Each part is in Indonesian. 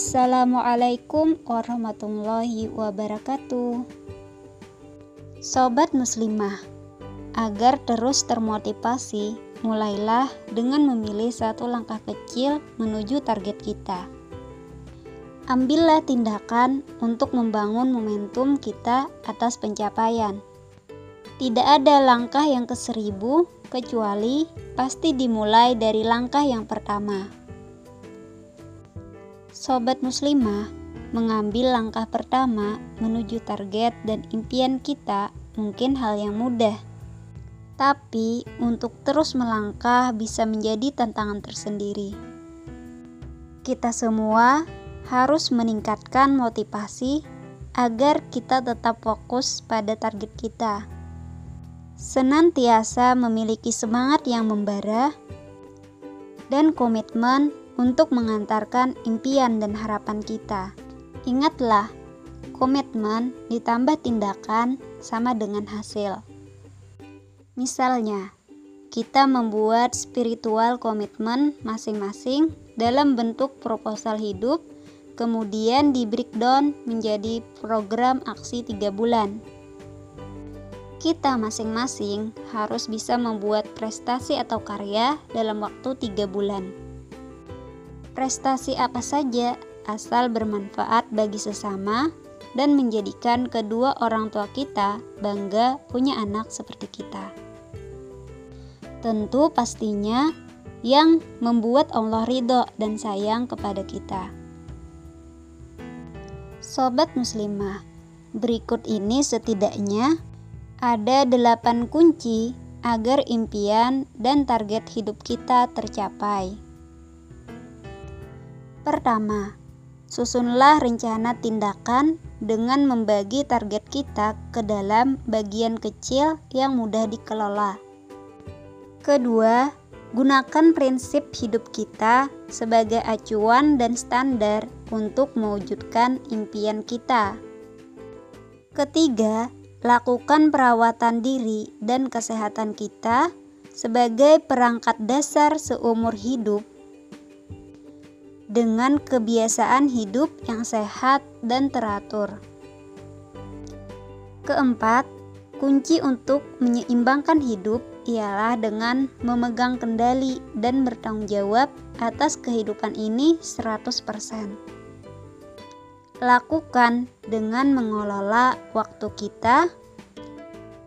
Assalamualaikum warahmatullahi wabarakatuh. Sobat muslimah, agar terus termotivasi, mulailah dengan memilih satu langkah kecil menuju target kita. Ambillah tindakan untuk membangun momentum kita atas pencapaian. Tidak ada langkah yang keseribu kecuali pasti dimulai dari langkah yang pertama. Sobat muslimah, mengambil langkah pertama menuju target dan impian kita mungkin hal yang mudah. Tapi untuk terus melangkah bisa menjadi tantangan tersendiri. Kita semua harus meningkatkan motivasi agar kita tetap fokus pada target kita. Senantiasa memiliki semangat yang membara dan komitmen untuk mengantarkan impian dan harapan kita. Ingatlah, komitmen ditambah tindakan sama dengan hasil. Misalnya, kita membuat spiritual komitmen masing-masing dalam bentuk proposal hidup, kemudian di breakdown menjadi program aksi tiga bulan. Kita masing-masing harus bisa membuat prestasi atau karya dalam waktu tiga bulan prestasi apa saja asal bermanfaat bagi sesama dan menjadikan kedua orang tua kita bangga punya anak seperti kita. Tentu pastinya yang membuat Allah ridho dan sayang kepada kita. Sobat muslimah, berikut ini setidaknya ada delapan kunci agar impian dan target hidup kita tercapai. Pertama, susunlah rencana tindakan dengan membagi target kita ke dalam bagian kecil yang mudah dikelola. Kedua, gunakan prinsip hidup kita sebagai acuan dan standar untuk mewujudkan impian kita. Ketiga, lakukan perawatan diri dan kesehatan kita sebagai perangkat dasar seumur hidup dengan kebiasaan hidup yang sehat dan teratur. Keempat, kunci untuk menyeimbangkan hidup ialah dengan memegang kendali dan bertanggung jawab atas kehidupan ini 100%. Lakukan dengan mengelola waktu kita.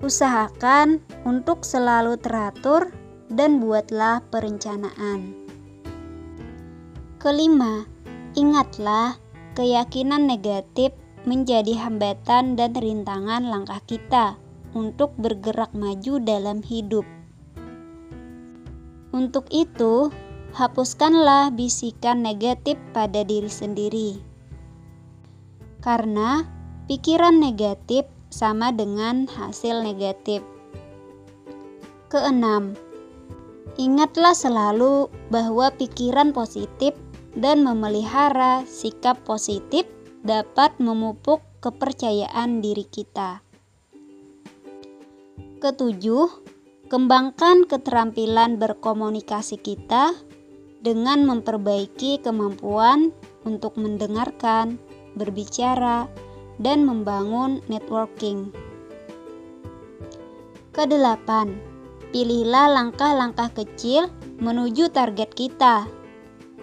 Usahakan untuk selalu teratur dan buatlah perencanaan. Kelima, ingatlah keyakinan negatif menjadi hambatan dan rintangan langkah kita untuk bergerak maju dalam hidup. Untuk itu, hapuskanlah bisikan negatif pada diri sendiri. Karena pikiran negatif sama dengan hasil negatif. Keenam, ingatlah selalu bahwa pikiran positif dan memelihara sikap positif dapat memupuk kepercayaan diri kita. Ketujuh, kembangkan keterampilan berkomunikasi kita dengan memperbaiki kemampuan untuk mendengarkan, berbicara, dan membangun networking. Kedelapan, pilihlah langkah-langkah kecil menuju target kita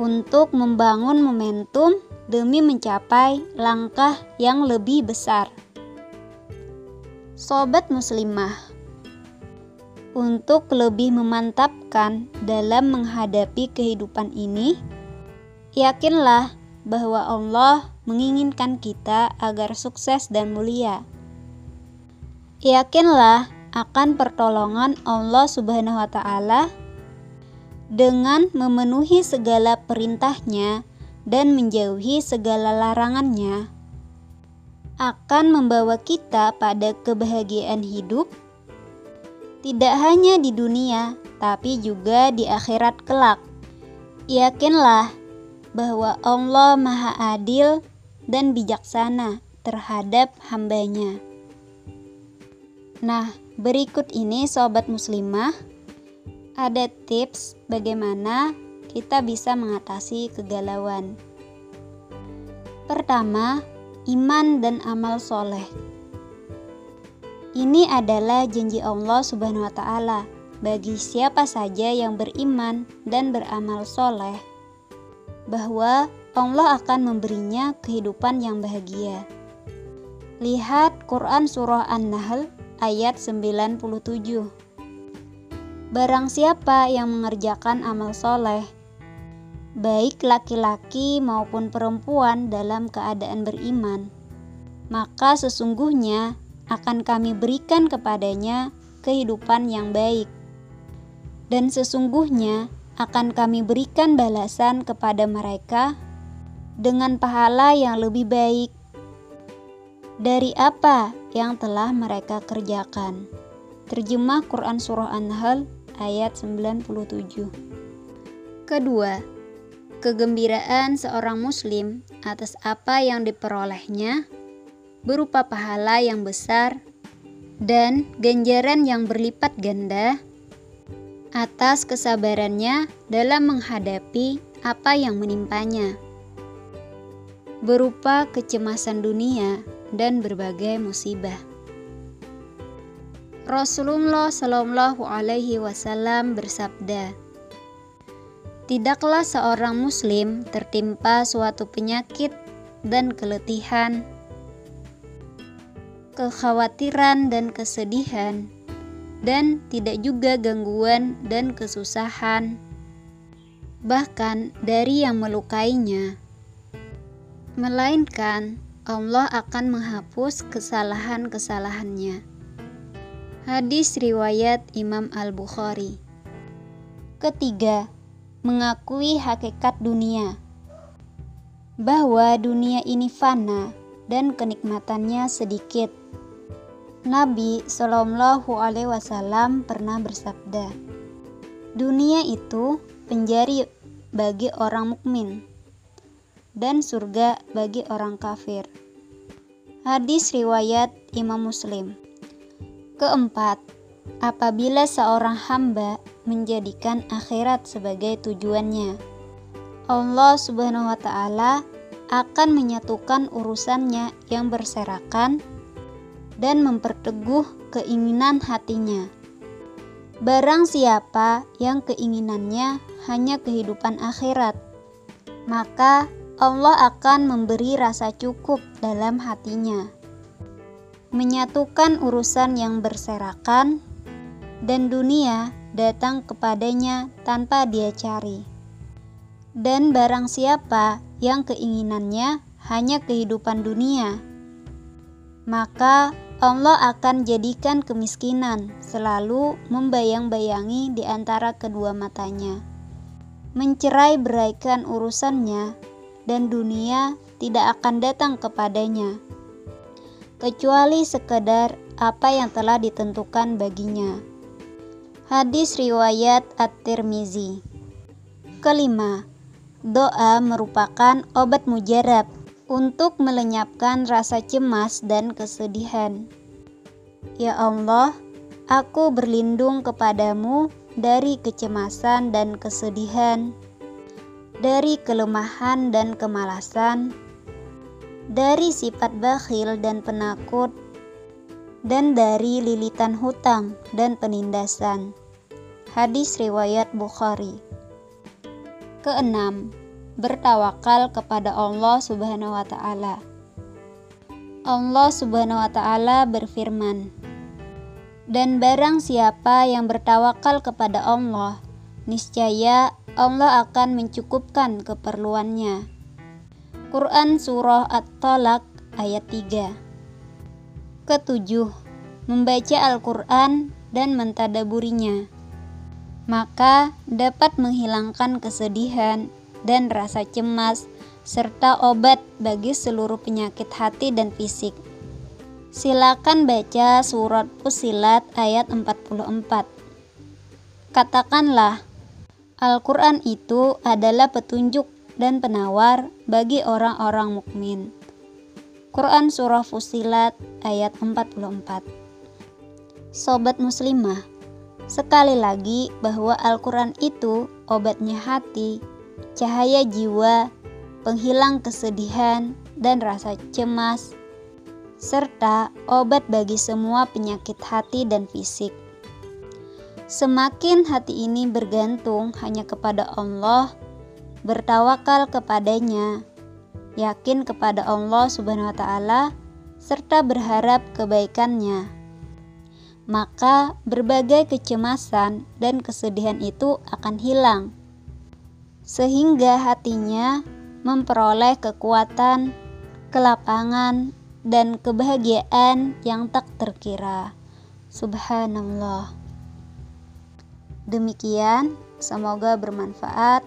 untuk membangun momentum demi mencapai langkah yang lebih besar. Sobat Muslimah, untuk lebih memantapkan dalam menghadapi kehidupan ini, yakinlah bahwa Allah menginginkan kita agar sukses dan mulia. Yakinlah akan pertolongan Allah Subhanahu wa Ta'ala dengan memenuhi segala perintahnya dan menjauhi segala larangannya akan membawa kita pada kebahagiaan hidup tidak hanya di dunia tapi juga di akhirat kelak. Yakinlah bahwa Allah Maha Adil dan bijaksana terhadap hambanya. Nah, berikut ini sobat muslimah ada tips bagaimana kita bisa mengatasi kegalauan. Pertama, iman dan amal soleh. Ini adalah janji Allah Subhanahu wa Ta'ala bagi siapa saja yang beriman dan beramal soleh, bahwa Allah akan memberinya kehidupan yang bahagia. Lihat Quran Surah An-Nahl ayat 97. Barang siapa yang mengerjakan amal soleh, baik laki-laki maupun perempuan dalam keadaan beriman, maka sesungguhnya akan kami berikan kepadanya kehidupan yang baik. Dan sesungguhnya akan kami berikan balasan kepada mereka dengan pahala yang lebih baik dari apa yang telah mereka kerjakan. Terjemah Quran Surah An-Nahl ayat 97 Kedua, kegembiraan seorang muslim atas apa yang diperolehnya berupa pahala yang besar dan ganjaran yang berlipat ganda atas kesabarannya dalam menghadapi apa yang menimpanya berupa kecemasan dunia dan berbagai musibah. Rasulullah Shallallahu Alaihi Wasallam bersabda, Tidaklah seorang muslim tertimpa suatu penyakit dan keletihan, kekhawatiran dan kesedihan, dan tidak juga gangguan dan kesusahan, bahkan dari yang melukainya, melainkan Allah akan menghapus kesalahan-kesalahannya. Hadis riwayat Imam Al-Bukhari. Ketiga, mengakui hakikat dunia, bahwa dunia ini fana dan kenikmatannya sedikit. Nabi Shallallahu Alaihi Wasallam pernah bersabda, dunia itu penjari bagi orang mukmin dan surga bagi orang kafir. Hadis riwayat Imam Muslim. Keempat, apabila seorang hamba menjadikan akhirat sebagai tujuannya. Allah Subhanahu wa taala akan menyatukan urusannya yang berserakan dan memperteguh keinginan hatinya. Barang siapa yang keinginannya hanya kehidupan akhirat, maka Allah akan memberi rasa cukup dalam hatinya. Menyatukan urusan yang berserakan dan dunia datang kepadanya tanpa dia cari. Dan barang siapa yang keinginannya hanya kehidupan dunia, maka Allah akan jadikan kemiskinan selalu membayang-bayangi di antara kedua matanya. Mencerai beraikan urusannya dan dunia tidak akan datang kepadanya kecuali sekedar apa yang telah ditentukan baginya. Hadis riwayat At-Tirmizi. Kelima, doa merupakan obat mujarab untuk melenyapkan rasa cemas dan kesedihan. Ya Allah, aku berlindung kepadamu dari kecemasan dan kesedihan, dari kelemahan dan kemalasan, dari sifat bakhil dan penakut, dan dari lilitan hutang dan penindasan. Hadis riwayat Bukhari. Keenam, bertawakal kepada Allah Subhanahu wa taala. Allah Subhanahu wa taala berfirman, "Dan barang siapa yang bertawakal kepada Allah, niscaya Allah akan mencukupkan keperluannya." Quran Surah At-Talaq ayat 3 Ketujuh, membaca Al-Quran dan mentadaburinya maka dapat menghilangkan kesedihan dan rasa cemas serta obat bagi seluruh penyakit hati dan fisik. Silakan baca surat Fusilat ayat 44. Katakanlah, Al-Quran itu adalah petunjuk dan penawar bagi orang-orang mukmin. Quran Surah Fusilat ayat 44 Sobat muslimah, Sekali lagi bahwa Al-Quran itu obatnya hati, cahaya jiwa, penghilang kesedihan, dan rasa cemas, serta obat bagi semua penyakit hati dan fisik. Semakin hati ini bergantung hanya kepada Allah, bertawakal kepadanya, yakin kepada Allah Subhanahu wa taala serta berharap kebaikannya. Maka berbagai kecemasan dan kesedihan itu akan hilang. Sehingga hatinya memperoleh kekuatan, kelapangan, dan kebahagiaan yang tak terkira. Subhanallah. Demikian, semoga bermanfaat.